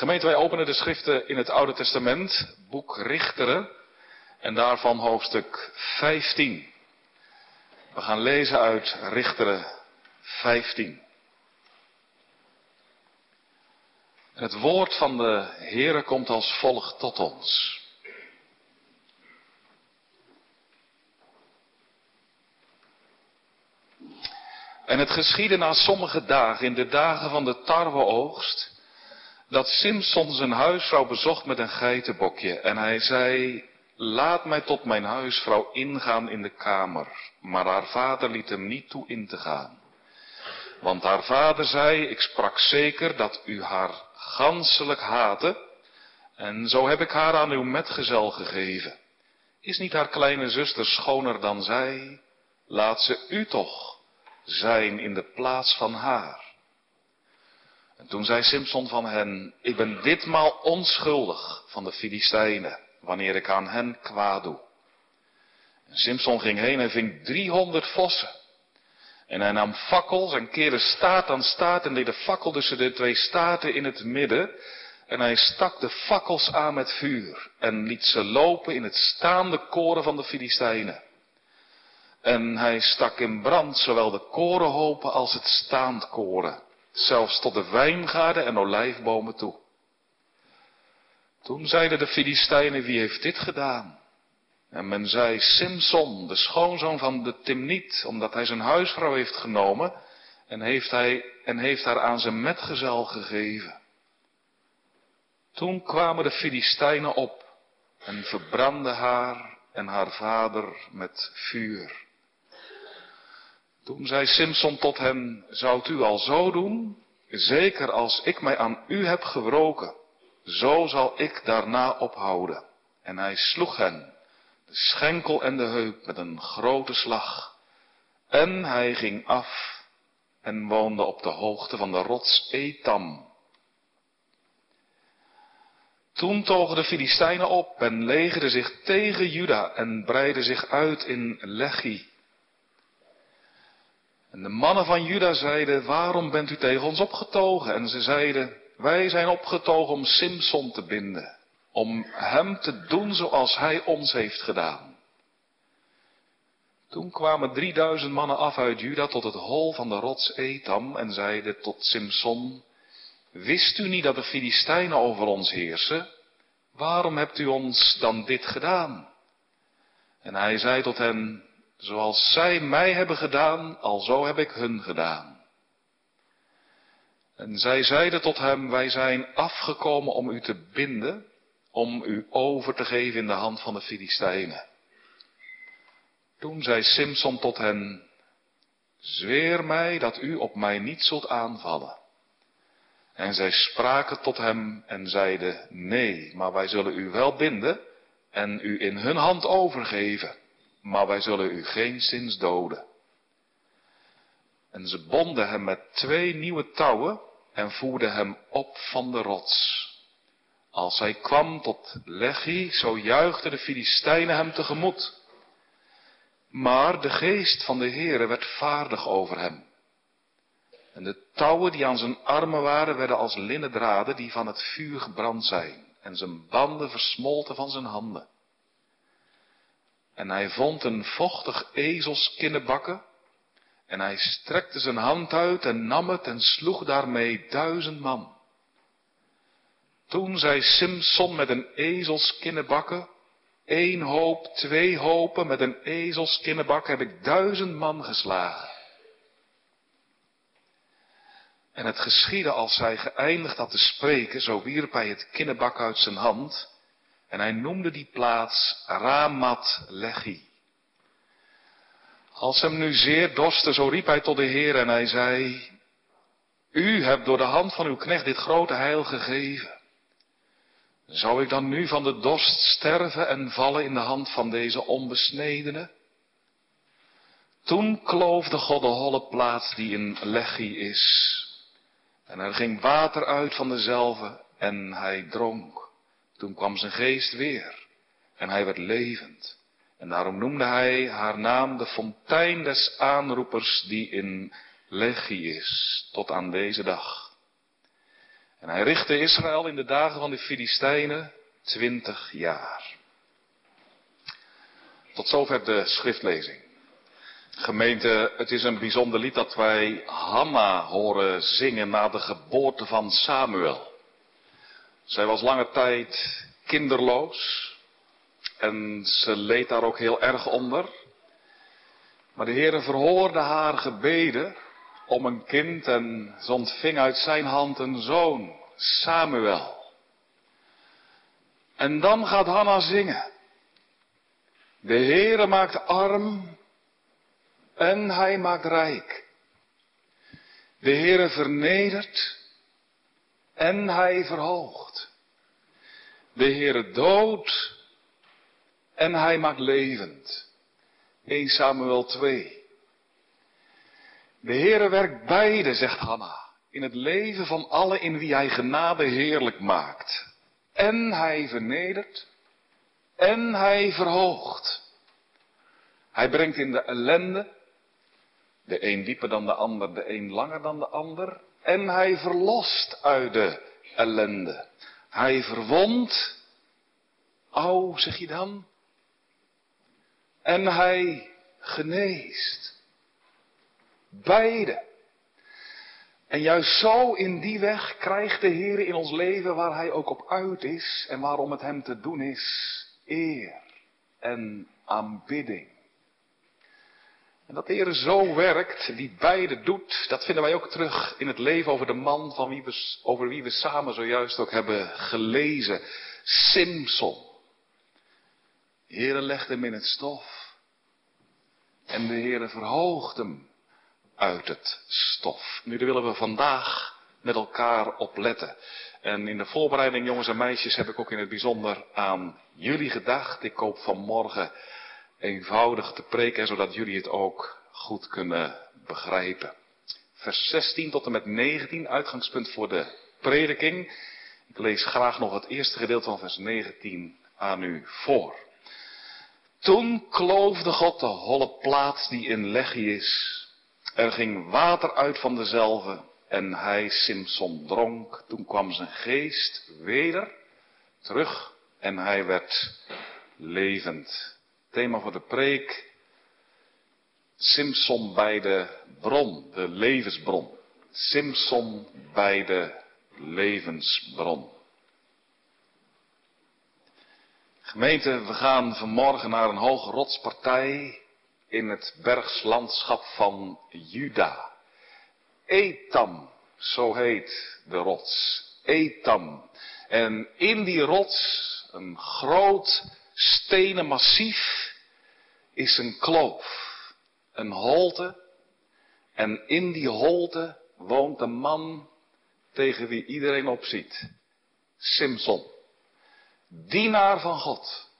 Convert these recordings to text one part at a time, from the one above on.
Gemeente, wij openen de schriften in het Oude Testament, boek Richteren, en daarvan hoofdstuk 15. We gaan lezen uit Richteren 15. Het woord van de Heere komt als volgt tot ons. En het geschiedde na sommige dagen, in de dagen van de tarweoogst, dat Simson zijn huisvrouw bezocht met een geitenbokje. En hij zei, laat mij tot mijn huisvrouw ingaan in de kamer. Maar haar vader liet hem niet toe in te gaan. Want haar vader zei, ik sprak zeker dat u haar ganselijk haatte. En zo heb ik haar aan uw metgezel gegeven. Is niet haar kleine zuster schoner dan zij? Laat ze u toch zijn in de plaats van haar. En toen zei Simpson van hen, ik ben ditmaal onschuldig van de Filistijnen, wanneer ik aan hen kwaad doe. En Simpson ging heen en ving driehonderd vossen. En hij nam fakkels en keerde staart aan staart en deed de fakkel tussen de twee staarten in het midden. En hij stak de fakkels aan met vuur en liet ze lopen in het staande koren van de Filistijnen. En hij stak in brand zowel de korenhopen als het staand koren, zelfs tot de wijngaarden en olijfbomen toe. Toen zeiden de Filistijnen, wie heeft dit gedaan? En men zei, Simson, de schoonzoon van de Timniet, omdat hij zijn huisvrouw heeft genomen en heeft, hij, en heeft haar aan zijn metgezel gegeven. Toen kwamen de Filistijnen op en verbrandden haar en haar vader met vuur. Toen zei Simson tot hen, zoudt u al zo doen? Zeker als ik mij aan u heb gewroken, zo zal ik daarna ophouden. En hij sloeg hen, de schenkel en de heup, met een grote slag. En hij ging af en woonde op de hoogte van de rots Etam. Toen togen de Filistijnen op en legerden zich tegen Juda en breidden zich uit in Lechi. En de mannen van Juda zeiden, waarom bent u tegen ons opgetogen? En ze zeiden, wij zijn opgetogen om Simson te binden, om hem te doen zoals hij ons heeft gedaan. Toen kwamen drieduizend mannen af uit Juda tot het hol van de rots Etam en zeiden tot Simson, wist u niet dat de Filistijnen over ons heersen? Waarom hebt u ons dan dit gedaan? En hij zei tot hen, Zoals zij mij hebben gedaan, alzo heb ik hun gedaan. En zij zeiden tot hem, wij zijn afgekomen om u te binden, om u over te geven in de hand van de Filistijnen. Toen zei Simson tot hen, zweer mij dat u op mij niet zult aanvallen. En zij spraken tot hem en zeiden, nee, maar wij zullen u wel binden en u in hun hand overgeven maar wij zullen u geen zins doden. En ze bonden hem met twee nieuwe touwen en voerden hem op van de rots. Als hij kwam tot Lechi, zo juichten de Filistijnen hem tegemoet. Maar de geest van de Heere werd vaardig over hem. En de touwen die aan zijn armen waren, werden als linnen draden die van het vuur gebrand zijn. En zijn banden versmolten van zijn handen. En hij vond een vochtig ezelskinnenbakken. En hij strekte zijn hand uit en nam het en sloeg daarmee duizend man. Toen zei Simson met een ezelskinnenbakken, één hoop, twee hopen, met een ezelskinnenbak heb ik duizend man geslagen. En het geschiedde als hij geëindigd had te spreken, zo wierp hij het kinnebak uit zijn hand en hij noemde die plaats Ramat Lechi. Als hem nu zeer dorstte, zo riep hij tot de Heer en hij zei, U hebt door de hand van uw knecht dit grote heil gegeven. Zou ik dan nu van de dorst sterven en vallen in de hand van deze onbesnedene? Toen kloofde God de holle plaats die in Lechi is. En er ging water uit van dezelve en hij dronk. Toen kwam zijn geest weer en hij werd levend. En daarom noemde hij haar naam de fontein des aanroepers die in Legie is tot aan deze dag. En hij richtte Israël in de dagen van de Filistijnen twintig jaar. Tot zover de schriftlezing. Gemeente, het is een bijzonder lied dat wij Hanna horen zingen na de geboorte van Samuel. Zij was lange tijd kinderloos en ze leed daar ook heel erg onder. Maar de Heere verhoorde haar gebeden om een kind en ze ontving uit zijn hand een zoon, Samuel. En dan gaat Hanna zingen. De Heere maakt arm en hij maakt rijk. De Heere vernedert en hij verhoogt. De Heere doodt en hij maakt levend. 1 Samuel 2. De Heere werkt beide, zegt Hanna, in het leven van alle in wie hij genade heerlijk maakt. En hij vernedert en hij verhoogt. Hij brengt in de ellende, de een dieper dan de ander, de een langer dan de ander, en hij verlost uit de ellende. Hij verwondt, au zeg je dan, en hij geneest. Beide. En juist zo in die weg krijgt de Heer in ons leven waar Hij ook op uit is en waarom het Hem te doen is, eer en aanbidding. En dat de Heer zo werkt, die beide doet, dat vinden wij ook terug in het leven over de man van wie we, over wie we samen zojuist ook hebben gelezen. Simson. De Heer legt hem in het stof. En de Heer verhoogt hem uit het stof. Nu, daar willen we vandaag met elkaar op letten. En in de voorbereiding, jongens en meisjes, heb ik ook in het bijzonder aan jullie gedacht. Ik hoop vanmorgen eenvoudig te preken, zodat jullie het ook goed kunnen begrijpen. Vers 16 tot en met 19, uitgangspunt voor de prediking. Ik lees graag nog het eerste gedeelte van vers 19 aan u voor. Toen kloofde God de holle plaats die in Leggy is. Er ging water uit van dezelve en hij, Simson, dronk. Toen kwam zijn geest weder terug en hij werd levend. Thema voor de preek. Simson bij de bron, de levensbron. Simson bij de levensbron. Gemeente, we gaan vanmorgen naar een hoge rotspartij in het bergslandschap van Juda. Etam, zo heet de rots. Etam. En in die rots, een groot stenen massief, is een kloof, een holte. En in die holte woont een man tegen wie iedereen opziet. Simson dienaar van God,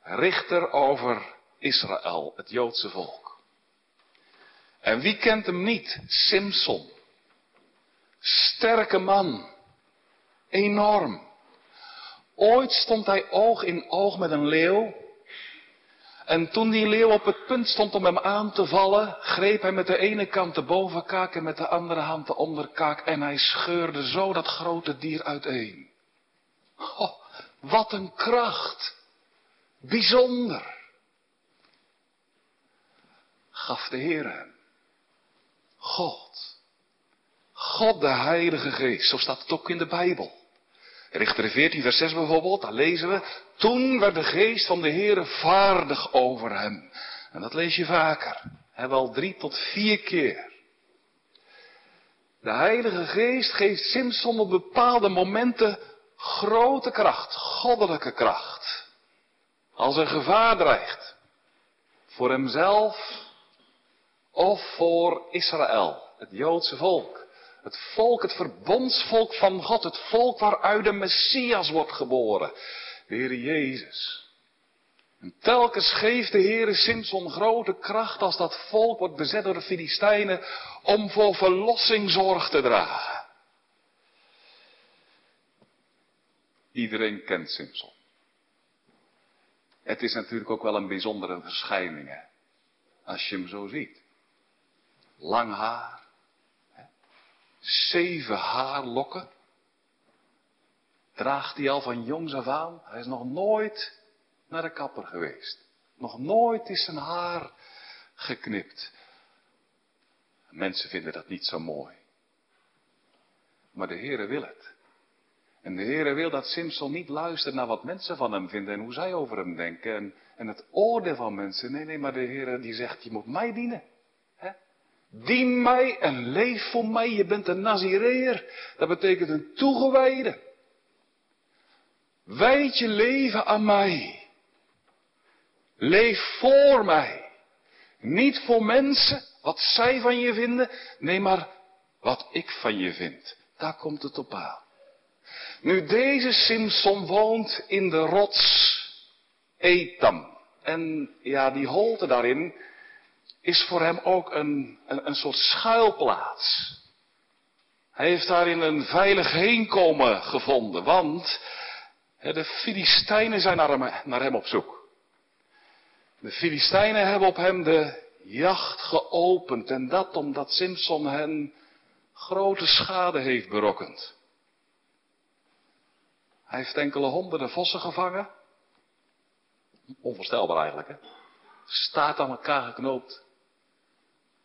richter over Israël, het Joodse volk. En wie kent hem niet? Simson. Sterke man. Enorm. Ooit stond hij oog in oog met een leeuw. En toen die leeuw op het punt stond om hem aan te vallen, greep hij met de ene kant de bovenkaak en met de andere hand de onderkaak en hij scheurde zo dat grote dier uiteen. Oh, wat een kracht. Bijzonder. Gaf de Heer hem. God. God de Heilige Geest. Zo staat het ook in de Bijbel. Richter 14 vers 6 bijvoorbeeld, daar lezen we. Toen werd de geest van de Heere vaardig over hem. En dat lees je vaker. He, wel drie tot vier keer. De Heilige Geest geeft Simson op bepaalde momenten grote kracht, goddelijke kracht. Als er gevaar dreigt. Voor hemzelf of voor Israël, het Joodse volk. Het volk, het verbondsvolk van God, het volk waaruit de Messias wordt geboren. De Heer Jezus. En telkens geeft de Heere Simson grote kracht als dat volk wordt bezet door de Filistijnen om voor verlossing zorg te dragen. Iedereen kent Simpson. Het is natuurlijk ook wel een bijzondere verschijning? Als je hem zo ziet. Lang haar. Zeven haarlokken. draagt hij al van jongs af aan. Hij is nog nooit naar de kapper geweest. Nog nooit is zijn haar geknipt. Mensen vinden dat niet zo mooi. Maar de Heere wil het. En de Heere wil dat Simpson niet luistert naar wat mensen van hem vinden en hoe zij over hem denken. En, en het oordeel van mensen. Nee, nee, maar de Heere die zegt, je moet mij dienen. Dien mij en leef voor mij. Je bent een Nazireer. Dat betekent een toegewijde. Wijd je leven aan mij. Leef voor mij. Niet voor mensen, wat zij van je vinden. Nee, maar wat ik van je vind. Daar komt het op aan. Nu, deze Simpson woont in de rots Etam. En ja, die holte daarin is voor hem ook een, een, een soort schuilplaats. Hij heeft daarin een veilig heenkomen gevonden, want de Filistijnen zijn naar hem, naar hem op zoek. De Filistijnen hebben op hem de jacht geopend en dat omdat Simpson hen grote schade heeft berokkend. Hij heeft enkele honderden vossen gevangen. Onvoorstelbaar eigenlijk, hè? Staat aan elkaar geknoopt.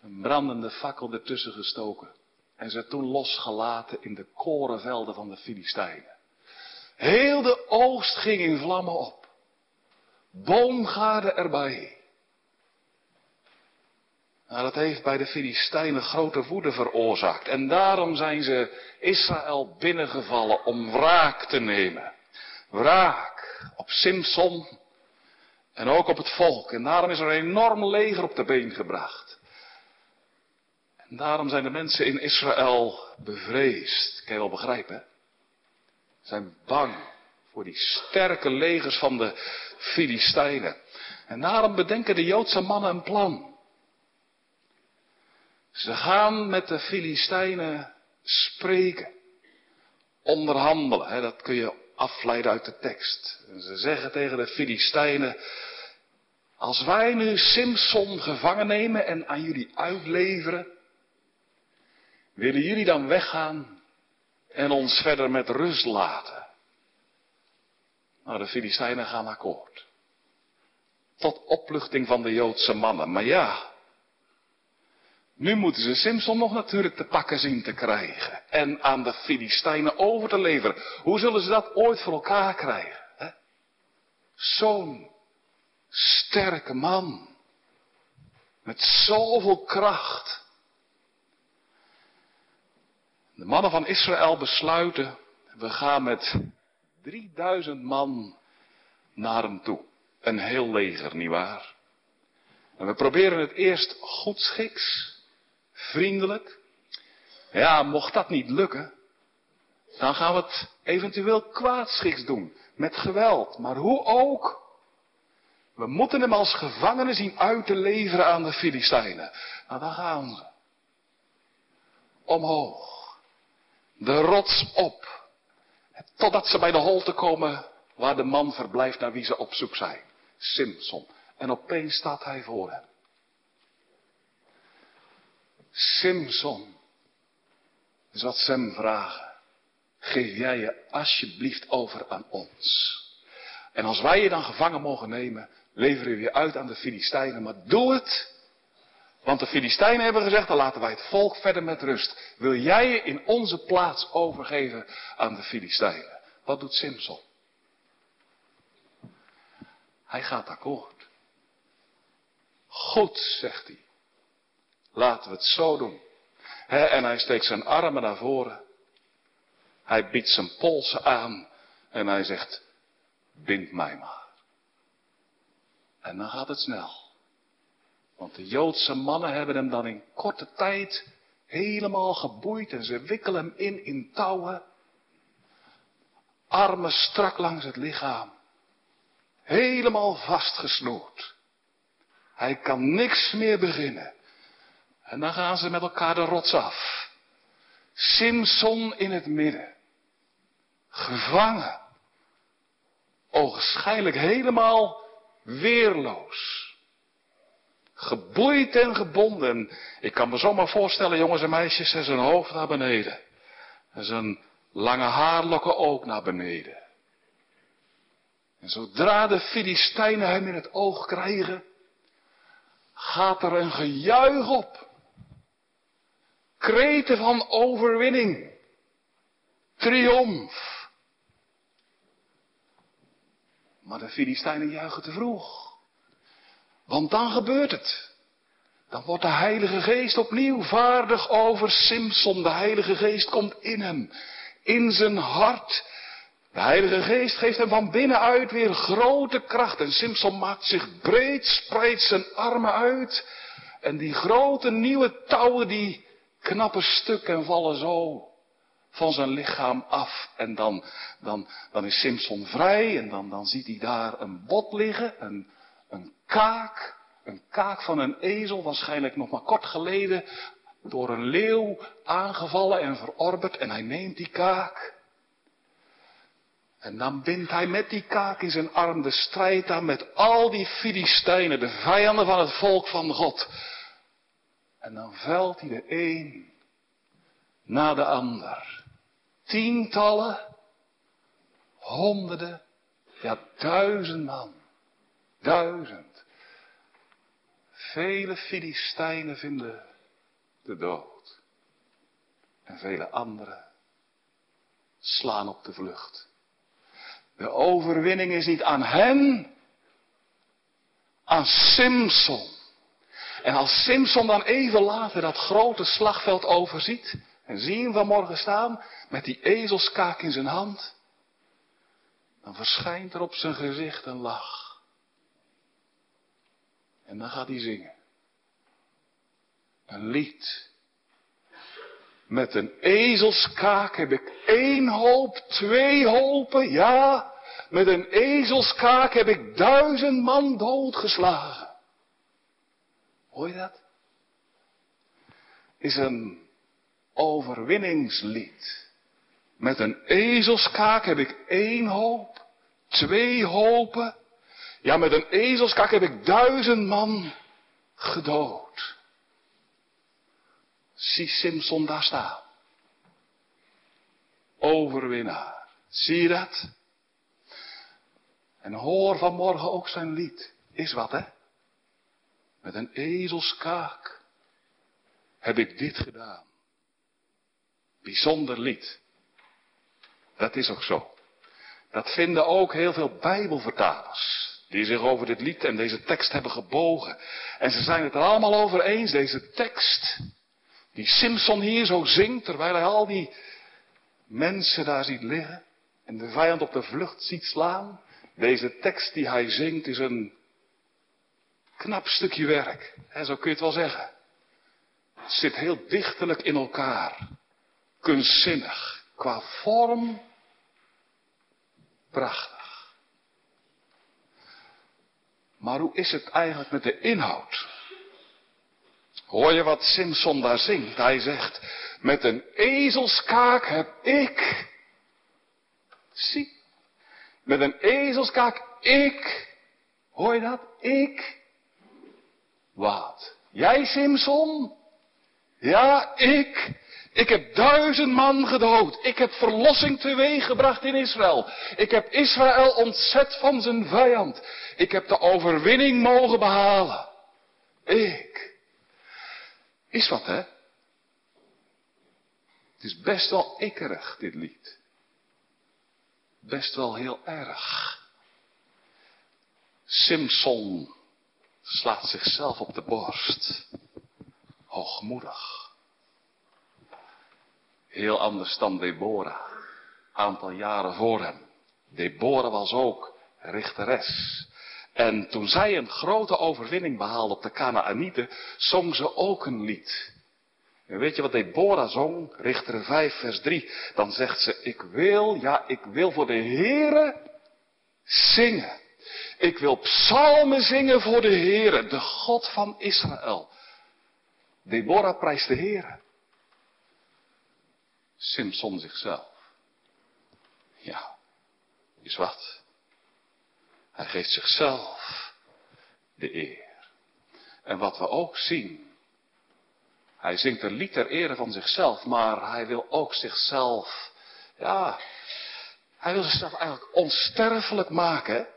Een brandende fakkel ertussen gestoken. En ze toen losgelaten in de korenvelden van de Filistijnen. Heel de oogst ging in vlammen op. Boomgaarden erbij. Nou, dat heeft bij de Filistijnen grote woede veroorzaakt. En daarom zijn ze Israël binnengevallen om wraak te nemen. Wraak op Simson en ook op het volk. En daarom is er een enorm leger op de been gebracht. Daarom zijn de mensen in Israël bevreesd. Kan je wel begrijpen? Zijn bang voor die sterke legers van de Filistijnen. En daarom bedenken de Joodse mannen een plan. Ze gaan met de Filistijnen spreken, onderhandelen. Hè, dat kun je afleiden uit de tekst. En ze zeggen tegen de Filistijnen, als wij nu Simson gevangen nemen en aan jullie uitleveren, willen jullie dan weggaan en ons verder met rust laten? Nou, de Filistijnen gaan akkoord. Tot opluchting van de Joodse mannen. Maar ja, nu moeten ze Simpson nog natuurlijk te pakken zien te krijgen. En aan de Filistijnen over te leveren. Hoe zullen ze dat ooit voor elkaar krijgen? Zo'n sterke man. Met zoveel kracht. De mannen van Israël besluiten, we gaan met 3000 man naar hem toe. Een heel leger, nietwaar? En we proberen het eerst goedschiks vriendelijk. Ja, mocht dat niet lukken, dan gaan we het eventueel kwaadschiks doen. Met geweld. Maar hoe ook. We moeten hem als gevangene zien uit te leveren aan de Filistijnen. Nou, dan gaan ze. Omhoog. De rots op. Totdat ze bij de holte komen waar de man verblijft naar wie ze op zoek zijn. Simpson. En opeens staat hij voor hem. Simson. is wat ze hem vragen. Geef jij je alsjeblieft over aan ons. En als wij je dan gevangen mogen nemen, leveren we je uit aan de Filistijnen. Maar doe het. Want de Filistijnen hebben gezegd, dan laten wij het volk verder met rust. Wil jij je in onze plaats overgeven aan de Filistijnen? Wat doet Simson? Hij gaat akkoord. Goed, zegt hij. Laten we het zo doen. en hij steekt zijn armen naar voren. Hij biedt zijn polsen aan en hij zegt, bind mij maar. En dan gaat het snel. Want de Joodse mannen hebben hem dan in korte tijd helemaal geboeid en ze wikkelen hem in in touwen. Armen strak langs het lichaam. Helemaal vastgesnoerd. Hij kan niks meer beginnen. En dan gaan ze met elkaar de rots af. Simson in het midden. Gevangen. Ogenschijnlijk helemaal weerloos. Geboeid en gebonden. Ik kan me zomaar voorstellen, jongens en meisjes, zijn hoofd naar beneden. En zijn lange haarlokken ook naar beneden. En zodra de Filistijnen hem in het oog krijgen, gaat er een gejuich op. Kreten van overwinning. Triomf. Maar de Filistijnen juichen te vroeg. Want dan gebeurt het. Dan wordt de Heilige Geest opnieuw vaardig over Simson. De Heilige Geest komt in hem, in zijn hart. De Heilige Geest geeft hem van binnenuit weer grote kracht. En Simson maakt zich breed, spreidt zijn armen uit. En die grote nieuwe touwen die knappen stuk en vallen zo van zijn lichaam af. En dan, dan, dan is Simson vrij en dan, dan ziet hij daar een bot liggen, een, een kaak. Een kaak van een ezel, waarschijnlijk nog maar kort geleden door een leeuw aangevallen en verorberd. En hij neemt die kaak. En dan bindt hij met die kaak in zijn arm de strijd aan met al die Filistijnen, de vijanden van het volk van God. En dan velt hij de een na de ander. Tientallen, honderden, ja duizend man. Duizend. Vele Filistijnen vinden de dood. En vele anderen slaan op de vlucht. De overwinning is niet aan hen, aan Simson. En als Simson dan even later dat grote slagveld overziet, en zie hem vanmorgen staan met die ezelskaak in zijn hand, dan verschijnt er op zijn gezicht een lach. En dan gaat hij zingen. Een lied. Met een ezelskaak heb ik één hoop, twee hopen, ja. Met een ezelskaak heb ik duizend man doodgeslagen. Hoor je dat? Is een overwinningslied. Met een ezelskaak heb ik één hoop, twee hopen. Ja, met een ezelskaak heb ik duizend man gedood. Zie Simpson daar staan. Overwinnaar. Zie je dat? En hoor vanmorgen ook zijn lied. Is wat, hè? Met een ezelskaak heb ik dit gedaan. Bijzonder lied. Dat is ook zo. Dat vinden ook heel veel Bijbelvertalers. Die zich over dit lied en deze tekst hebben gebogen. En ze zijn het er allemaal over eens. Deze tekst. Die Simpson hier zo zingt. Terwijl hij al die mensen daar ziet liggen. En de vijand op de vlucht ziet slaan. Deze tekst die hij zingt is een knap stukje werk. En zo kun je het wel zeggen. Het zit heel dichterlijk in elkaar. Kunstzinnig. Qua vorm. Prachtig. Maar hoe is het eigenlijk met de inhoud? Hoor je wat Simpson daar zingt? Hij zegt, met een ezelskaak heb ik. Zie. Met een ezelskaak ik. Hoor je dat? Ik wat? Jij, Simson? Ja, ik. Ik heb duizend man gedood. Ik heb verlossing teweeggebracht in Israël. Ik heb Israël ontzet van zijn vijand. Ik heb de overwinning mogen behalen. Ik. Is wat, hè? Het is best wel ikkerig, dit lied. Best wel heel erg. Simson slaat zichzelf op de borst. Hoogmoedig. Heel anders dan Deborah. Aantal jaren voor hem. Deborah was ook richteres. En toen zij een grote overwinning behaalde op de Canaanieten, zong ze ook een lied. En weet je wat Deborah zong? Richter 5 vers 3. Dan zegt ze, ik wil, ja ik wil voor de Heere zingen. Ik wil psalmen zingen voor de Heere, de God van Israël. Deborah prijst de Heere. Simson zichzelf. Ja, is wat. Hij geeft zichzelf de eer. En wat we ook zien. Hij zingt een lied ter ere van zichzelf, maar hij wil ook zichzelf Ja, hij wil zichzelf eigenlijk onsterfelijk maken.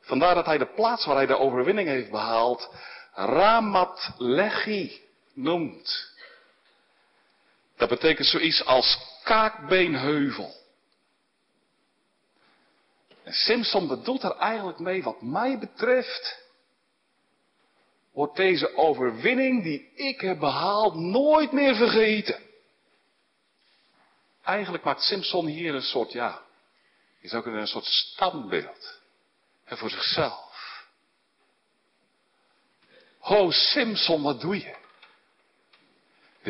Vandaar dat hij de plaats waar hij de overwinning heeft behaald, Ramat Lechi noemt. Dat betekent zoiets als kaakbeenheuvel. En Simpson bedoelt er eigenlijk mee, wat mij betreft, wordt deze overwinning die ik heb behaald nooit meer vergeten. Eigenlijk maakt Simpson hier een soort, ja, zou kunnen een soort standbeeld. En voor zichzelf. Ho Simpson, wat doe je?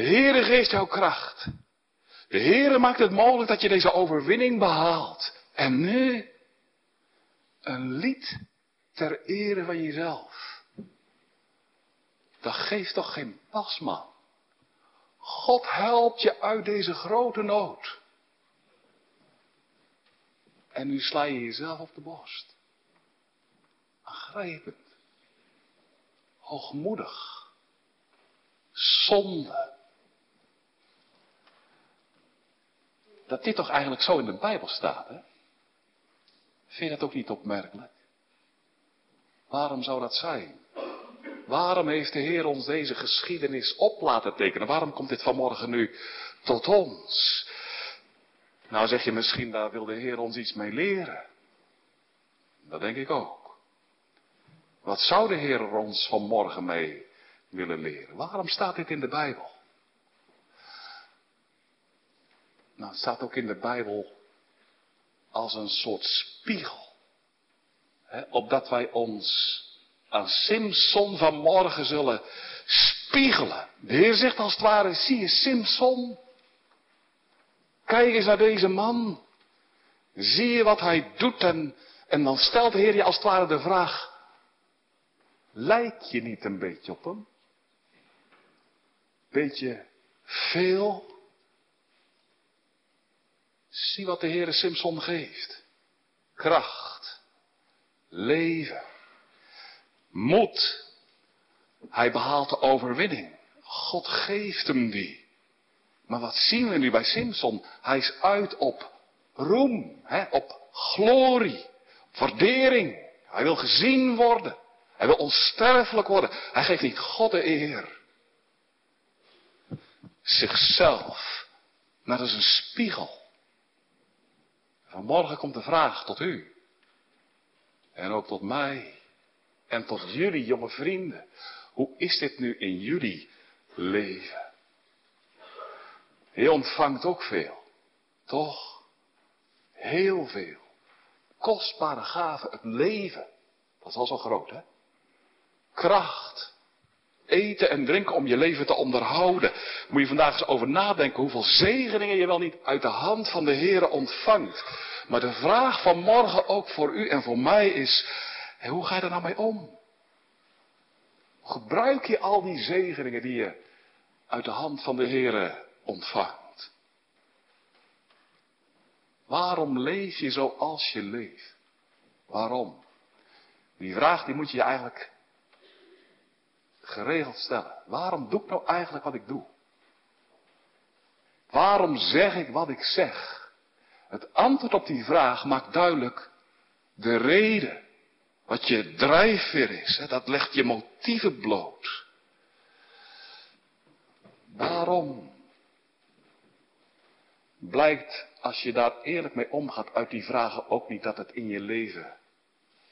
De Heere geeft jou kracht. De Heere maakt het mogelijk dat je deze overwinning behaalt. En nu een lied ter ere van jezelf. Dat geeft toch geen pas, man. God helpt je uit deze grote nood. En nu sla je jezelf op de borst. Aangrijpend. Hoogmoedig. Zonde. Dat dit toch eigenlijk zo in de Bijbel staat, hè? Vind je dat ook niet opmerkelijk? Waarom zou dat zijn? Waarom heeft de Heer ons deze geschiedenis op laten tekenen? Waarom komt dit vanmorgen nu tot ons? Nou zeg je misschien, daar wil de Heer ons iets mee leren. Dat denk ik ook. Wat zou de Heer ons vanmorgen mee willen leren? Waarom staat dit in de Bijbel? Nou, het staat ook in de Bijbel als een soort spiegel. Hè, opdat wij ons aan Simson vanmorgen zullen spiegelen. De Heer zegt als het ware, zie je Simson? Kijk eens naar deze man. Zie je wat hij doet en, en dan stelt de Heer je als het ware de vraag, lijk je niet een beetje op hem? Beetje veel? Zie wat de Heere Simpson geeft. Kracht. Leven. Moed. Hij behaalt de overwinning. God geeft hem die. Maar wat zien we nu bij Simpson? Hij is uit op roem, hè, op glorie, waardering. Hij wil gezien worden. Hij wil onsterfelijk worden. Hij geeft niet God de eer. Zichzelf. Maar dat is een spiegel. Vanmorgen komt de vraag tot u. En ook tot mij. En tot jullie jonge vrienden. Hoe is dit nu in jullie leven? Je ontvangt ook veel. Toch? Heel veel. Kostbare gaven, het leven. Dat is al zo groot, hè? Kracht. Eten en drinken om je leven te onderhouden. Moet je vandaag eens over nadenken hoeveel zegeningen je wel niet uit de hand van de Heer ontvangt. Maar de vraag van morgen ook voor u en voor mij is, hoe ga je er nou mee om? Gebruik je al die zegeningen die je uit de hand van de Heer ontvangt? Waarom leef je zoals je leeft? Waarom? Die vraag die moet je je eigenlijk geregeld stellen. Waarom doe ik nou eigenlijk wat ik doe? Waarom zeg ik wat ik zeg? Het antwoord op die vraag maakt duidelijk de reden. Wat je drijfveer is. Dat legt je motieven bloot. Waarom? Blijkt, als je daar eerlijk mee omgaat uit die vragen ook niet dat het in je leven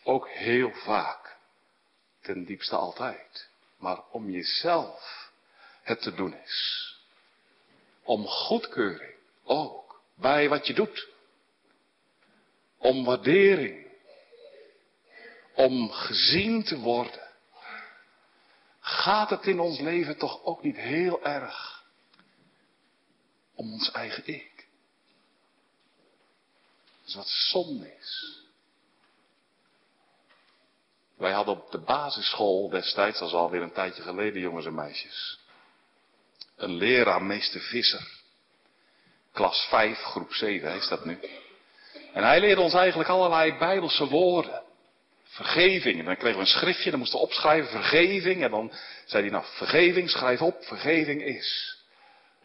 ook heel vaak, ten diepste altijd, maar om jezelf het te doen is. Om goedkeuring ook bij wat je doet. Om waardering. Om gezien te worden. Gaat het in ons leven toch ook niet heel erg om ons eigen ik? Dat is wat zonde is. Wij hadden op de basisschool destijds, dat is alweer een tijdje geleden, jongens en meisjes, een leraar, meester Visser. Klas 5, groep 7 is dat nu. En hij leerde ons eigenlijk allerlei bijbelse woorden. Vergeving. En dan kregen we een schriftje, dan moesten we opschrijven vergeving. En dan zei hij, nou, vergeving, schrijf op, vergeving is.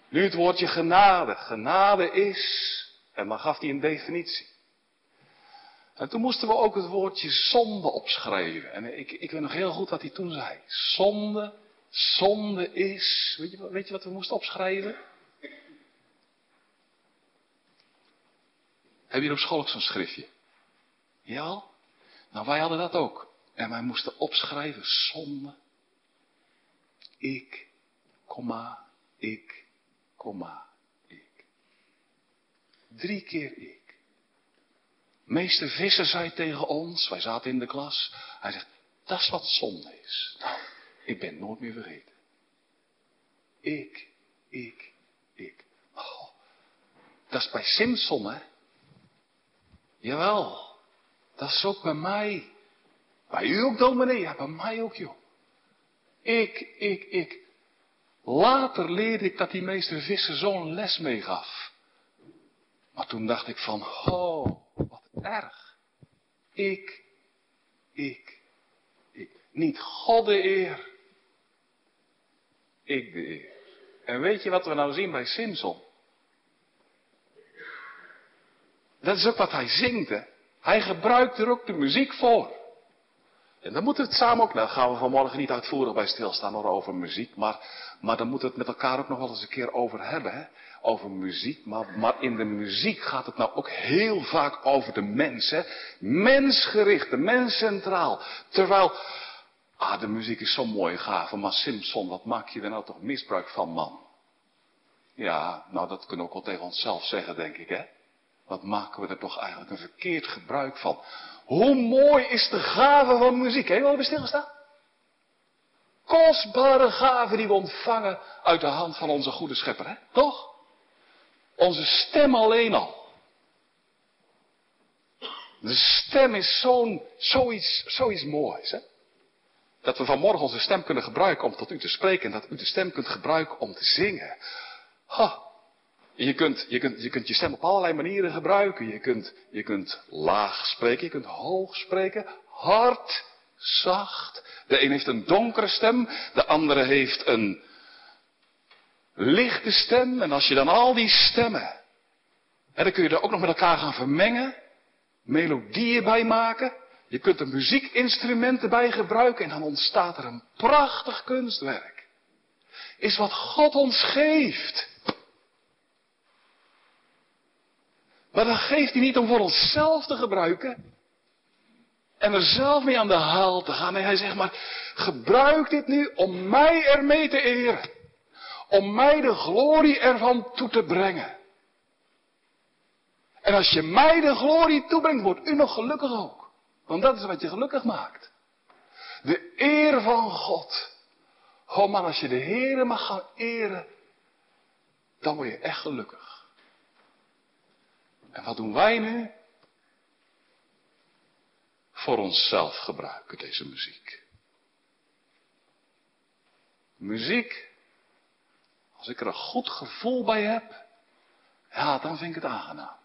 Nu het woordje genade. Genade is En dan gaf hij een definitie. En toen moesten we ook het woordje zonde opschrijven. En ik, ik weet nog heel goed wat hij toen zei. Zonde, zonde is. Weet je, weet je wat we moesten opschrijven? Heb je op school ook zo'n schriftje? Ja? Nou, wij hadden dat ook. En wij moesten opschrijven zonde. Ik, komma, ik, komma, ik. Drie keer ik. Meester Visser zei tegen ons, wij zaten in de klas, hij zegt, dat is wat zonde is. Nou, ik ben nooit meer vergeten. Ik, ik, ik. Oh, dat is bij Simpson, hè? Jawel, dat is ook bij mij. Bij u ook, dominee? Ja, bij mij ook, joh. Ik, ik, ik. Later leerde ik dat die meester Visser zo'n les meegaf. Maar toen dacht ik van, oh, erg. Ik, ik, ik. Niet God de eer. Ik de eer. En weet je wat we nou zien bij Simpson? Dat is ook wat hij zingt, hè. Hij gebruikt er ook de muziek voor. En dan moeten we het samen ook, nou gaan we vanmorgen niet uitvoerig bij stilstaan hoor, over muziek, maar, maar dan moeten we het met elkaar ook nog wel eens een keer over hebben, hè? Over muziek. Maar, maar in de muziek gaat het nou ook heel vaak over de mens, mensgericht, de mens centraal. Terwijl, ah, de muziek is zo'n mooie gave, maar Simpson, wat maak je er nou toch misbruik van, man? Ja, nou dat kunnen we ook wel tegen onszelf zeggen, denk ik, hè? Wat maken we er toch eigenlijk een verkeerd gebruik van? Hoe mooi is de gave van muziek? Heb je wel bij stilgestaan? Kostbare gave die we ontvangen uit de hand van onze goede schepper, hè? Toch? Onze stem alleen al. De stem is zo'n, zoiets, moois, hè? Dat we vanmorgen onze stem kunnen gebruiken om tot u te spreken en dat u de stem kunt gebruiken om te zingen. Je kunt, je, kunt, je kunt je stem op allerlei manieren gebruiken. Je kunt, je kunt laag spreken, je kunt hoog spreken, hard, zacht. De een heeft een donkere stem, de andere heeft een lichte stem. En als je dan al die stemmen, en dan kun je er ook nog met elkaar gaan vermengen, melodieën bij maken. Je kunt er muziekinstrumenten bij gebruiken en dan ontstaat er een prachtig kunstwerk. Is wat God ons geeft. Maar dan geeft hij niet om voor onszelf te gebruiken. En er zelf mee aan de haal te gaan. Nee, hij zegt maar, gebruik dit nu om mij ermee te eren. Om mij de glorie ervan toe te brengen. En als je mij de glorie toebrengt, wordt u nog gelukkig ook. Want dat is wat je gelukkig maakt. De eer van God. Oh man, als je de Heer mag gaan eren, dan word je echt gelukkig. En wat doen wij nu? Voor onszelf gebruiken deze muziek. Muziek, als ik er een goed gevoel bij heb, ja, dan vind ik het aangenaam.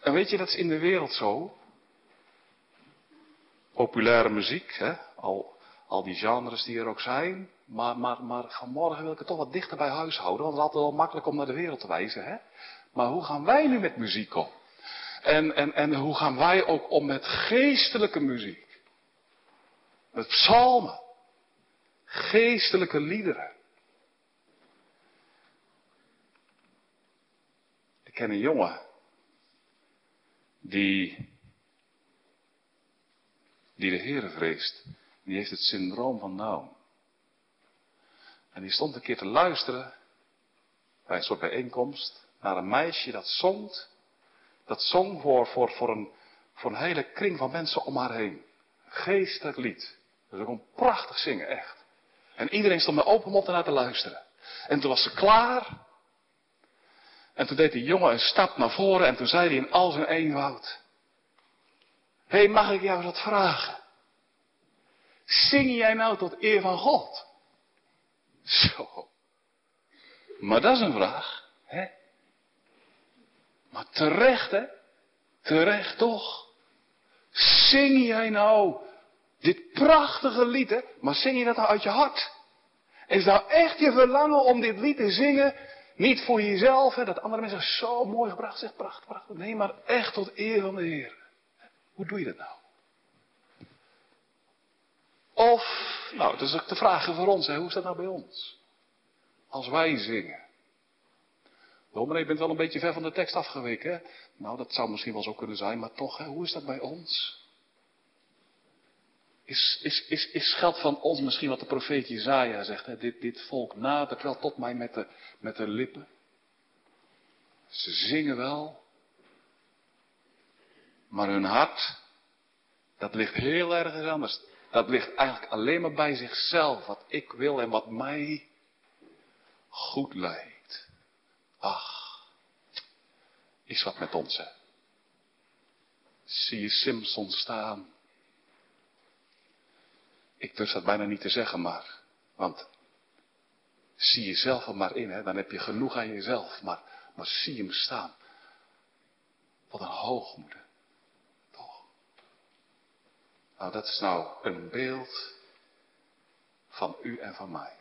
En weet je, dat is in de wereld zo. Populaire muziek, hè? Al, al die genres die er ook zijn. Maar, maar, maar vanmorgen wil ik het toch wat dichter bij huis houden. Want het is altijd wel makkelijk om naar de wereld te wijzen. Hè? Maar hoe gaan wij nu met muziek om? En, en, en hoe gaan wij ook om met geestelijke muziek? Met psalmen. Geestelijke liederen. Ken een jongen. Die. Die de Heere vreest. Die heeft het syndroom van Down. En die stond een keer te luisteren. Bij een soort bijeenkomst naar een meisje dat zongt. Dat zong voor, voor, voor, een, voor een hele kring van mensen om haar heen. Geestelijk lied. Dus ook een prachtig zingen, echt. En iedereen stond met open mond naar te luisteren. En toen was ze klaar. En toen deed die jongen een stap naar voren en toen zei hij in al zijn eenvoud. Hé, hey, mag ik jou wat vragen? Zing jij nou tot eer van God? Zo. Maar dat is een vraag, hè? Maar terecht, hè? Terecht toch? Zing jij nou dit prachtige lied, hè? Maar zing je dat nou uit je hart? Is nou echt je verlangen om dit lied te zingen Niet voor jezelf, hè, dat andere mensen zo mooi gebracht, zegt prachtig, prachtig. Nee, maar echt tot eer van de Heer. Hoe doe je dat nou? Of, nou, dat is ook de vraag voor ons, hè, hoe is dat nou bij ons? Als wij zingen. Dominee, je bent wel een beetje ver van de tekst afgeweken, hè? Nou, dat zou misschien wel zo kunnen zijn, maar toch, hè, hoe is dat bij ons? Is, is, is, is geldt van ons misschien wat de profeet Jezaja zegt, hè? Dit, dit volk nadert wel tot mij met de, met de lippen. Ze zingen wel, maar hun hart, dat ligt heel ergens anders. Dat ligt eigenlijk alleen maar bij zichzelf, wat ik wil en wat mij goed lijkt. Ach, is wat met ons, hè. Zie je Simpson staan. Ik durf dat bijna niet te zeggen, maar, want zie jezelf er maar in, hè. Dan heb je genoeg aan jezelf, maar, maar zie hem staan. Wat een hoogmoed, Toch? Nou, dat is nou een beeld van u en van mij.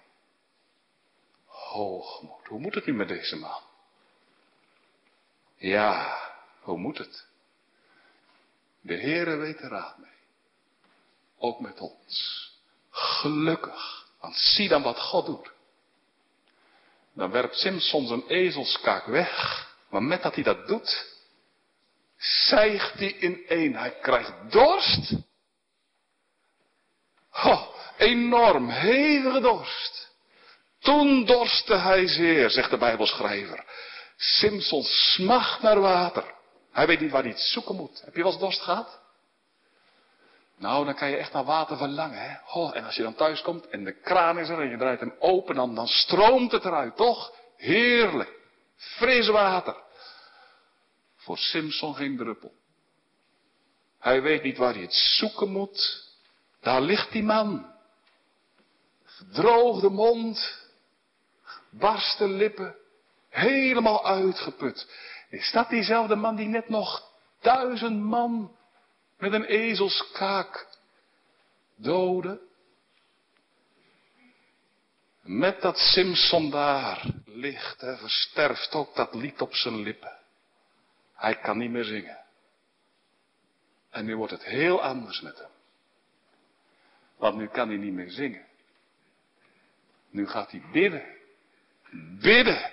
Hoogmoed. Hoe moet het nu met deze man? Ja, hoe moet het? De Heere weet er raad mee. Ook met ons. Gelukkig. Want zie dan wat God doet. Dan werpt Simpson zijn ezelskaak weg. Maar met dat hij dat doet, zijgt hij in één. Hij krijgt dorst. Oh, enorm, hevige dorst. Toen dorstte hij zeer, zegt de Bijbelschrijver. Simpson smacht naar water. Hij weet niet waar hij het zoeken moet. Heb je wel eens dorst gehad? Nou, dan kan je echt naar water verlangen, hè? Oh, en als je dan thuis komt en de kraan is er en je draait hem open, dan, dan stroomt het eruit, toch? Heerlijk. Fris water. Voor Simpson geen druppel. Hij weet niet waar hij het zoeken moet. Daar ligt die man. Gedroogde mond. Barste lippen. Helemaal uitgeput. Is dat diezelfde man die net nog duizend man met een ezelskaak doodde? Met dat Simpson daar ligt, hè, versterft ook dat lied op zijn lippen. Hij kan niet meer zingen. En nu wordt het heel anders met hem. Want nu kan hij niet meer zingen. Nu gaat hij bidden. Bidden.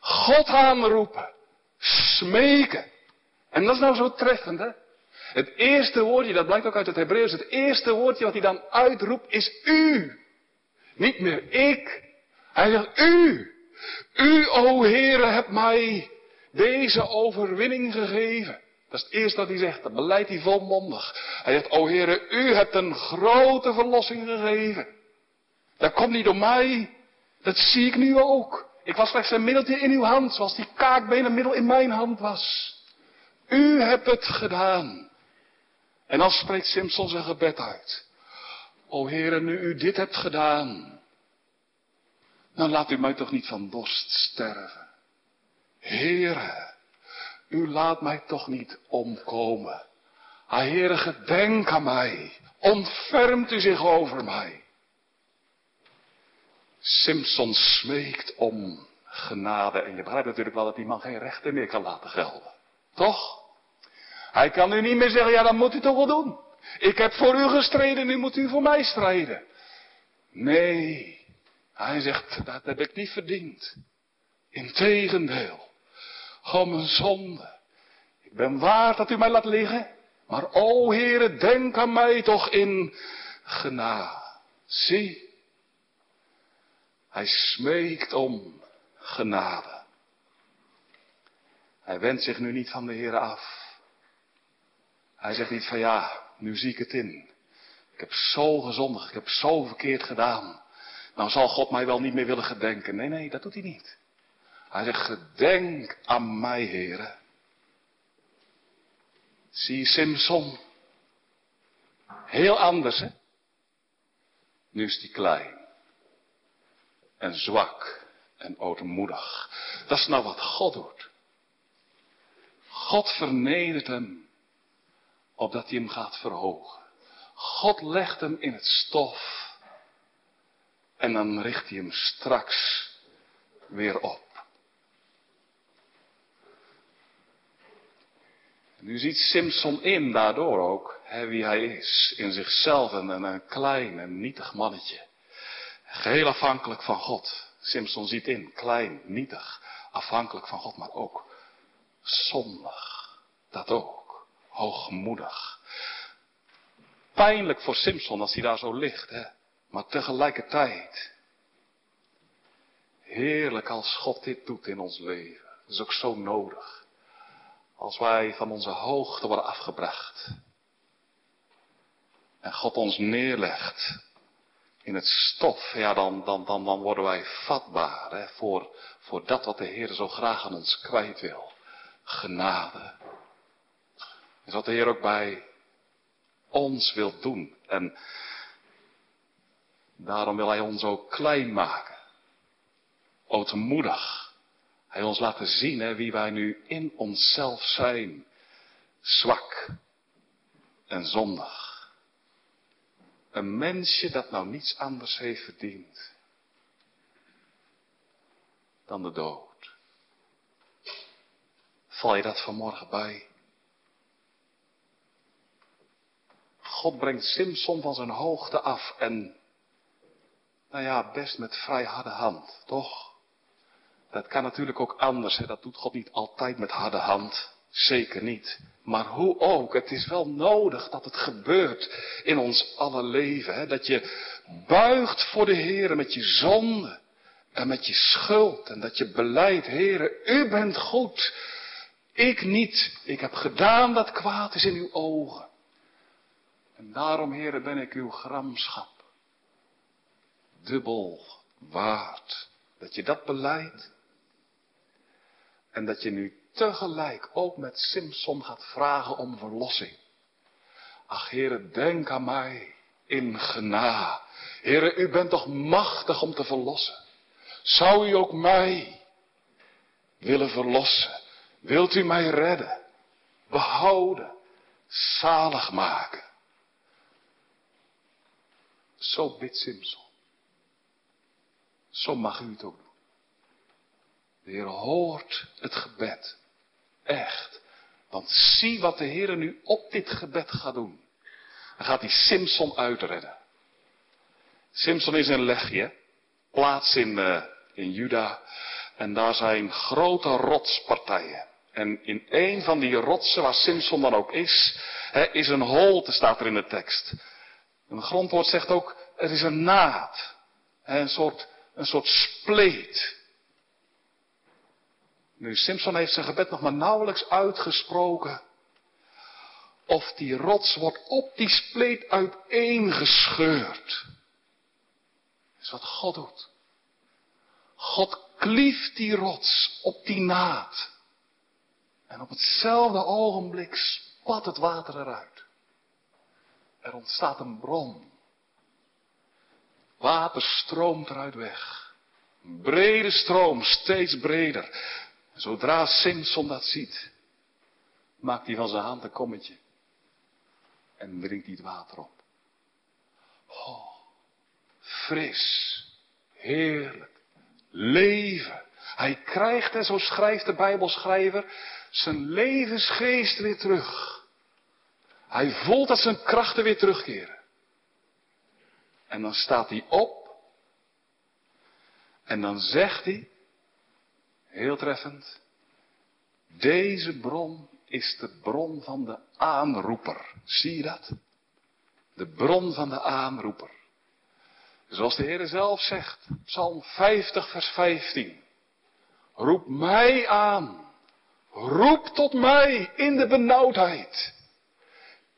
God aanroepen. Smeken. En dat is nou zo treffend, hè? Het eerste woordje, dat blijkt ook uit het Hebreeuws, het eerste woordje wat hij dan uitroept is u. Niet meer ik. Hij zegt u. U, o Heere, hebt mij deze overwinning gegeven. Dat is het eerste wat hij zegt. Dat beleidt hij volmondig. Hij zegt, o Heere, u hebt een grote verlossing gegeven. Dat komt niet door mij. Dat zie ik nu ook. Ik was slechts een middeltje in uw hand, zoals die kaakbeen een middel in mijn hand was. U hebt het gedaan. En dan spreekt Simpson zijn gebed uit. O Heere, nu u dit hebt gedaan, dan laat u mij toch niet van dorst sterven. Heere, u laat mij toch niet omkomen. Ah, Heere, gedenk aan mij. Ontfermt u zich over mij. Simpson smeekt om genade. En je begrijpt natuurlijk wel dat die man geen rechten meer kan laten gelden. Toch? Hij kan nu niet meer zeggen, ja, dan moet u toch wel doen. Ik heb voor u gestreden, nu moet u voor mij strijden. Nee, hij zegt, dat heb ik niet verdiend. Integendeel, om mijn zonde. Ik ben waard dat u mij laat liggen. Maar o Heere, denk aan mij toch in genade. Zie, hij smeekt om genade. Hij wendt zich nu niet van de Heer af. Hij zegt niet van ja, nu zie ik het in. Ik heb zo gezondigd, ik heb zo verkeerd gedaan. Nou zal God mij wel niet meer willen gedenken. Nee, nee, dat doet hij niet. Hij zegt, gedenk aan mij, heren. Zie Simpson. Heel anders, hè? Nu is hij klein. En zwak. En ootmoedig. Dat is nou wat God doet. God vernedert hem opdat hij hem gaat verhogen. God legt hem in het stof en dan richt hij hem straks weer op. nu ziet Simpson in daardoor ook hè, wie hij is. In zichzelf en een klein en nietig mannetje. Geheel afhankelijk van God. Simpson ziet in, klein, nietig, afhankelijk van God, maar ook zondig. Dat ook. Hoogmoedig. Pijnlijk voor Simpson als hij daar zo ligt, hè. Maar tegelijkertijd. Heerlijk als God dit doet in ons leven. Dat is ook zo nodig. Als wij van onze hoogte worden afgebracht. En God ons neerlegt in het stof, ja, dan, dan, dan, dan worden wij vatbaar hè, voor, voor dat wat de Heer zo graag aan ons kwijt wil. Genade. Is wat de Heer ook bij ons wil doen. En daarom wil Hij ons ook klein maken. Ootmoedig. Hij ons laten zien hè, wie wij nu in onszelf zijn. Zwak en zondig. Een mensje dat nou niets anders heeft verdiend dan de dood. Val je dat vanmorgen bij? God brengt Simpson van zijn hoogte af en, nou ja, best met vrij harde hand, toch? Dat kan natuurlijk ook anders, hè? dat doet God niet altijd met harde hand. Zeker niet. Maar hoe ook, het is wel nodig dat het gebeurt in ons alle leven. Hè? Dat je buigt voor de Heer met je zonde en met je schuld. En dat je beleidt, Heer, u bent goed. Ik niet. Ik heb gedaan wat kwaad is in uw ogen. En daarom, Heer, ben ik uw gramschap. Dubbel waard. Dat je dat beleidt. En dat je nu tegelijk ook met Simpson gaat vragen om verlossing. Ach, heren, denk aan mij in gena. Heren, u bent toch machtig om te verlossen. Zou u ook mij willen verlossen? Wilt u mij redden, behouden, zalig maken? Zo bidt Simpson. Zo mag u het ook doen. De Heer hoort het gebed. Echt. Want zie wat de Heer nu op dit gebed gaat doen. Dan gaat hij Simpson uitredden. Simpson is een legje. Plaats in, uh, in Juda. En daar zijn grote rotspartijen. En in een van die rotsen waar Simpson dan ook is, is een holte, staat er in de tekst. Een grondwoord zegt ook, er is een naad. Een soort, een soort spleet. Nu, Simpson heeft zijn gebed nog maar nauwelijks uitgesproken. Of die rots wordt op die spleet uiteengescheurd. Dat is wat God doet. God klieft die rots op die naad. En op hetzelfde ogenblik spat het water eruit. Er ontstaat een bron. Water stroomt eruit weg. Een brede stroom, steeds breder. Zodra Simpson dat ziet, maakt hij van zijn hand een kommetje. En drinkt hij het water op. Oh, fris, heerlijk, leven. Hij krijgt, en zo schrijft de Bijbelschrijver, zijn levensgeest weer terug. Hij voelt dat zijn krachten weer terugkeren. En dan staat hij op. En dan zegt hij, Heel treffend. Deze bron is de bron van de aanroeper. Zie je dat? De bron van de aanroeper. Zoals de Heer zelf zegt, Psalm 50, vers 15. Roep mij aan. Roep tot mij in de benauwdheid.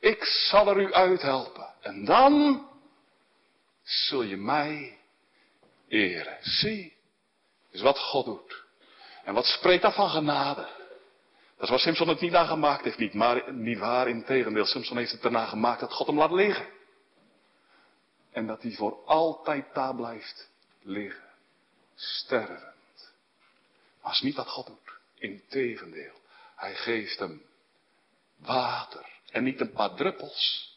Ik zal er u uithelpen. En dan zul je mij eren. Zie, is wat God doet. En wat spreekt dat van genade? Dat is waar Simpson het niet naar gemaakt heeft. Niet, maar, niet waar, in tegendeel. Simpson heeft het erna gemaakt dat God hem laat liggen. En dat hij voor altijd daar blijft liggen. Stervend. Maar is niet wat God doet. Integendeel. Hij geeft hem water. En niet een paar druppels.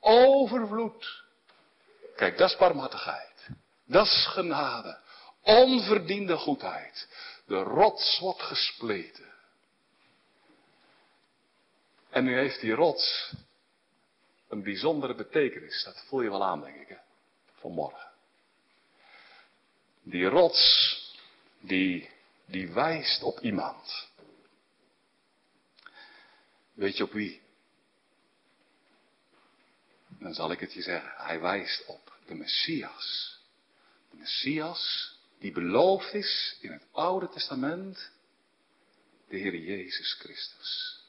Overvloed. Kijk, dat is barmhartigheid. Dat is genade. Onverdiende goedheid. De rots wordt gespleten. En nu heeft die rots een bijzondere betekenis. Dat voel je wel aan, denk ik, hè? vanmorgen. Die rots, die, die wijst op iemand. Weet je op wie? Dan zal ik het je zeggen. Hij wijst op de Messias. De Messias die beloofd is in het Oude Testament. De Heer Jezus Christus.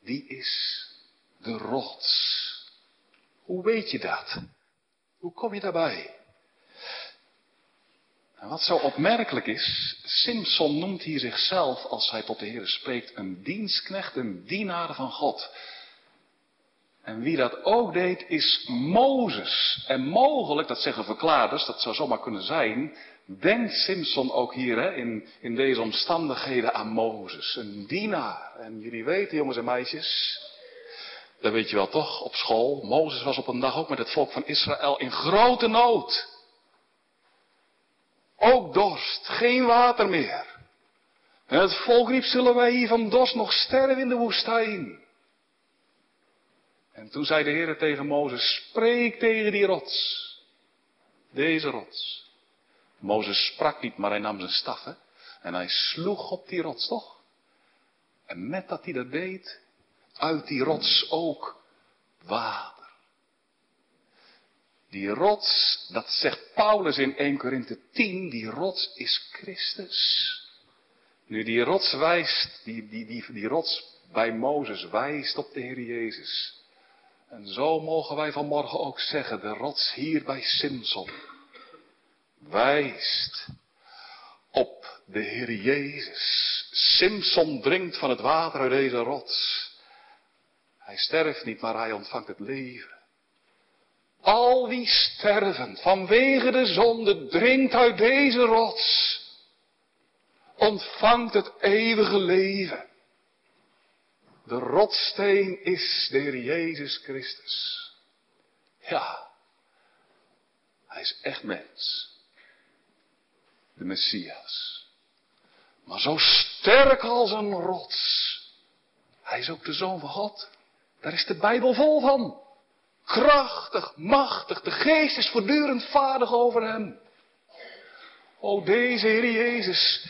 Die is de rots. Hoe weet je dat? Hoe kom je daarbij? En wat zo opmerkelijk is, Simpson noemt hier zichzelf, als hij tot de Heer spreekt, een dienstknecht, een dienaar van God. En wie dat ook deed, is Mozes. En mogelijk, dat zeggen verklaarders, dat zou zomaar kunnen zijn, denkt Simpson ook hier hè, in, in deze omstandigheden aan Mozes. Een dienaar. En jullie weten, jongens en meisjes, dat weet je wel toch, op school. Mozes was op een dag ook met het volk van Israël in grote nood. Ook dorst, geen water meer. En het volk riep, zullen wij hier van dorst nog sterven in de woestijn? En toen zei de Heer tegen Mozes, spreek tegen die rots. Deze rots. Mozes sprak niet, maar hij nam zijn staf. En hij sloeg op die rots, toch? En met dat hij dat deed, uit die rots ook water. Die rots, dat zegt Paulus in 1 Korinthe 10, die rots is Christus. Nu die rots wijst, die, die, die, die rots bij Mozes wijst op de Heer Jezus. En zo mogen wij vanmorgen ook zeggen, de rots hier bij Simson wijst op de Heer Jezus. Simson drinkt van het water uit deze rots. Hij sterft niet, maar hij ontvangt het leven. Al wie sterven vanwege de zonde drinkt uit deze rots, ontvangt het eeuwige leven. De rotsteen is de Heer Jezus Christus. Ja, hij is echt mens. De Messias. Maar zo sterk als een rots. Hij is ook de Zoon van God. Daar is de Bijbel vol van. Krachtig, machtig, de geest is voortdurend vaardig over hem. O deze Heer Jezus,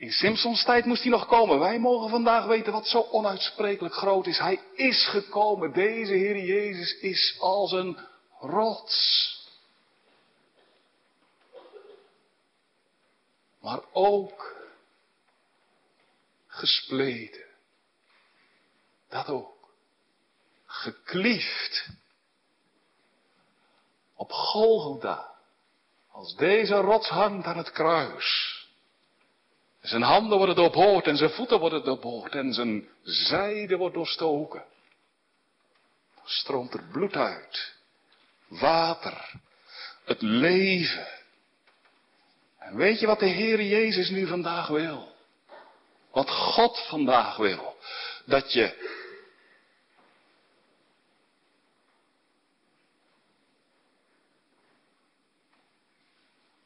in Simpsons tijd moest hij nog komen. Wij mogen vandaag weten wat zo onuitsprekelijk groot is. Hij is gekomen. Deze Heer Jezus is als een rots. Maar ook gespleten. Dat ook. Gekliefd. Op Golgotha. Als deze rots hangt aan het kruis. Zijn handen worden doorboord en zijn voeten worden doorboord en zijn zijde wordt doorstoken. Stroomt er bloed uit. Water. Het leven. En weet je wat de Heer Jezus nu vandaag wil? Wat God vandaag wil? Dat je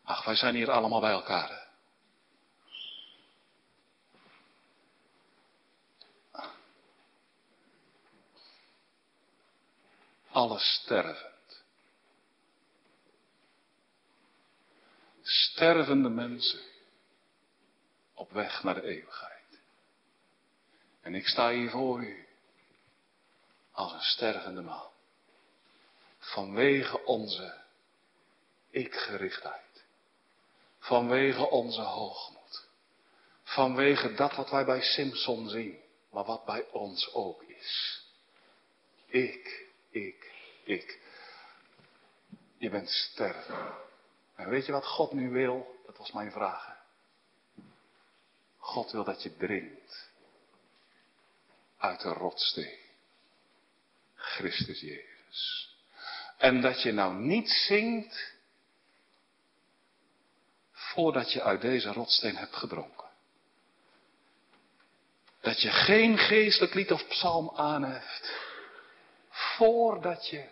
Ach, wij zijn hier allemaal bij elkaar. Alles stervend. Stervende mensen op weg naar de eeuwigheid. En ik sta hier voor u als een stervende man. Vanwege onze ikgerichtheid. Vanwege onze hoogmoed. Vanwege dat wat wij bij Simpson zien, maar wat bij ons ook is. Ik, ik, ik. Je bent sterven. En weet je wat God nu wil? Dat was mijn vraag. God wil dat je drinkt uit de rotsteen. Christus Jezus. En dat je nou niet zingt voordat je uit deze rotsteen hebt gedronken. Dat je geen geestelijk lied of psalm aanheft voordat je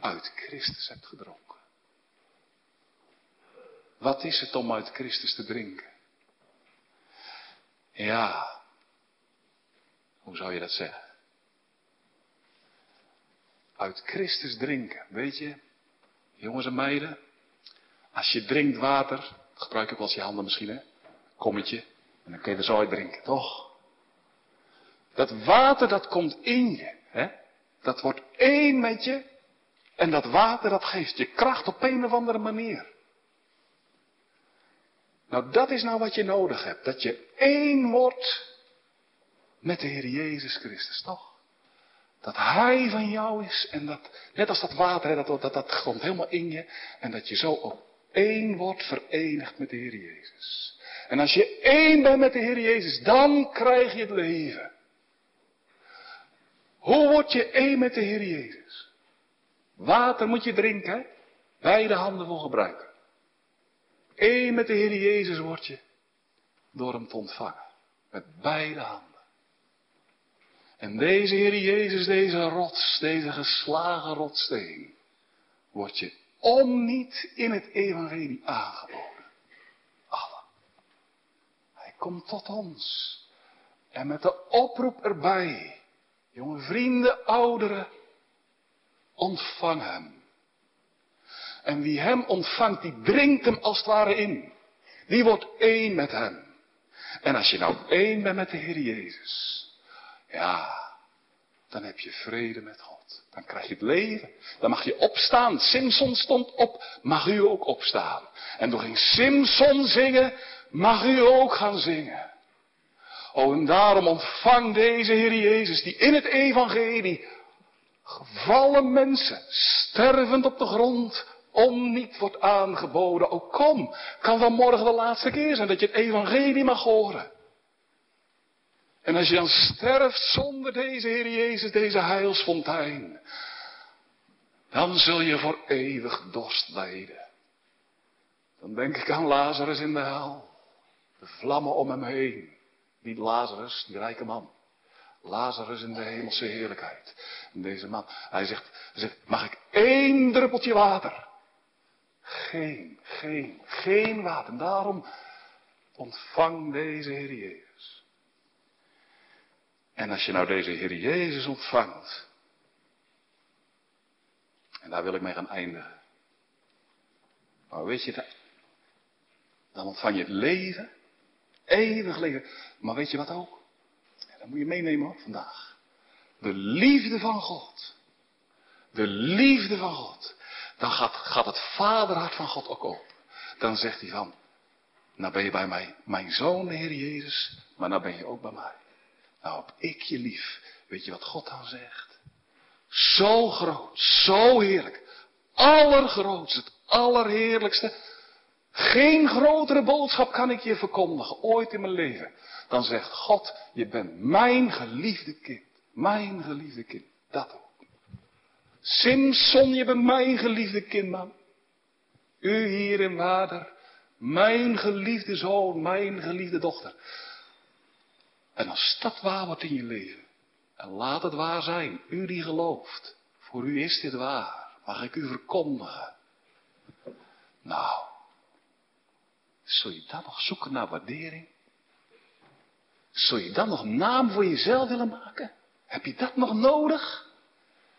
uit Christus hebt gedronken. Wat is het om uit Christus te drinken? Ja, Hoe zou je dat zeggen? Uit Christus drinken. Weet je, jongens en meiden, als je drinkt water, gebruik ik wel eens je handen misschien, hè? Kommetje. En dan kun je er zo uit drinken, toch? Dat water, dat komt in je, hè? Dat wordt één met je. En dat water, dat geeft je kracht op een of andere manier. Nou, dat is nou wat je nodig hebt. Dat je één wordt met de Heer Jezus Christus, toch? Dat Hij van jou is en dat, net als dat water, dat, dat, dat komt helemaal in je. En dat je zo op één wordt verenigd met de Heer Jezus. En als je één bent met de Heer Jezus, dan krijg je het leven. Hoe word je één met de Heer Jezus? Water moet je drinken, beide handen voor gebruiken. Eén met de Heer Jezus word je door hem te ontvangen. Met beide handen. En deze Heer Jezus, deze rots, deze geslagen rotsteen, wordt je om niet in het evangelie aangeboden. Alle. Hij komt tot ons. En met de oproep erbij, jonge vrienden, ouderen, ontvang hem. En wie hem ontvangt, die drinkt hem als het ware in. Die wordt één met hem. En als je nou één bent met de Heer Jezus, ja, dan heb je vrede met God. Dan krijg je het leven. Dan mag je opstaan. Simson stond op, mag u ook opstaan. En toen ging Simson zingen, mag u ook gaan zingen. Oh, en daarom ontvang deze Heer Jezus, die in het evangelie gevallen mensen, stervend op de grond, om niet wordt aangeboden. Oh kom, kan van morgen de laatste keer zijn dat je het evangelie mag horen. En als je dan sterft zonder deze Heer Jezus, deze heilsfontein, dan zul je voor eeuwig dorst lijden. Dan denk ik aan Lazarus in de hel. De vlammen om hem heen. Niet Lazarus, die rijke man. Lazarus in de hemelse heerlijkheid. En deze man, hij zegt, hij zegt, mag ik één druppeltje water? Geen, geen, geen water. Daarom ontvang deze Heer Jezus. En als je nou deze Heer Jezus ontvangt, en daar wil ik mee gaan eindigen. Maar weet je, dan ontvang je het leven, eeuwig leven. Maar weet je wat ook? Dat moet je meenemen hoor, vandaag. De liefde van God. De liefde van God. Dan gaat, gaat het vaderhart van God ook op. Dan zegt hij van, nou ben je bij mij, mijn zoon, Heer Jezus, maar nou ben je ook bij mij. Nou heb ik je lief. Weet je wat God dan zegt? Zo groot, zo heerlijk. Allergrootst, het allerheerlijkste. Geen grotere boodschap kan ik je verkondigen, ooit in mijn leven. Dan zegt God, je bent mijn geliefde kind. Mijn geliefde kind. Dat ook. Simson, je bent mijn geliefde kind, man. U hier in vader, mijn geliefde zoon, mijn geliefde dochter. En als dat waar wordt in je leven, en laat het waar zijn, u die gelooft, voor u is dit waar, mag ik u verkondigen. Nou, zul je dan nog zoeken naar waardering? Zul je dan nog naam voor jezelf willen maken? Heb je dat nog nodig?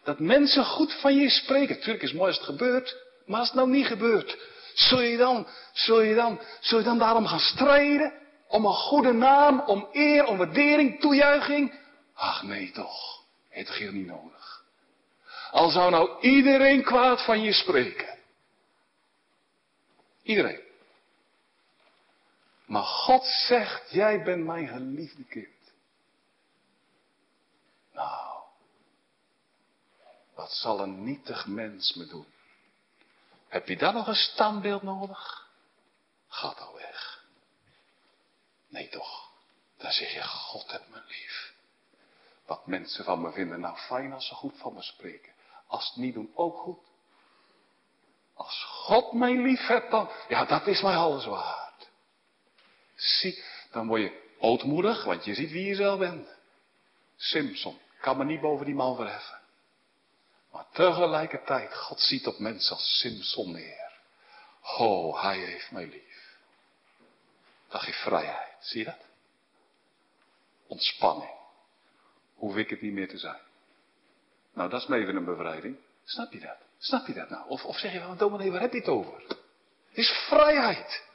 Dat mensen goed van je spreken. Tuurlijk is het mooi als het gebeurt, maar als het nou niet gebeurt, zul je dan, zul je dan, zul je dan daarom gaan strijden? Om een goede naam, om eer, om waardering, toejuiching? Ach nee toch, het toch niet nodig. Al zou nou iedereen kwaad van je spreken. Iedereen. Maar God zegt, jij bent mijn geliefde kind. Nou, wat zal een nietig mens me doen? Heb je dan nog een standbeeld nodig? Gaat al weg. Nee toch, dan zeg je, God hebt me lief. Wat mensen van me vinden, nou fijn als ze goed van me spreken. Als het niet doen, ook goed. Als God mij lief hebt, dan, ja, dat is mij alles waard. Zie, dan word je ootmoedig, want je ziet wie je zelf bent. Simpson, kan me niet boven die man verheffen. Maar tegelijkertijd, God ziet op mensen als Simpson neer. Oh, hij heeft mij lief. Dat geeft vrijheid, zie je dat? Ontspanning. hoef ik het niet meer te zijn. Nou, dat is me even een bevrijding. Snap je dat? Snap je dat nou? Of, of zeg je van, dominee, waar heb je het over? Het is vrijheid.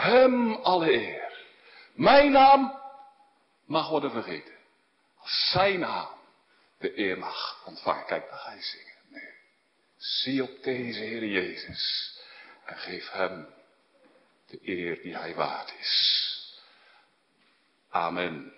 Hem alle eer. Mijn naam mag worden vergeten. Als zijn naam de eer mag ontvangen. Kijk, dan ga je zingen. Nee. Zie op deze Heer Jezus. En geef hem de eer die hij waard is. Amen.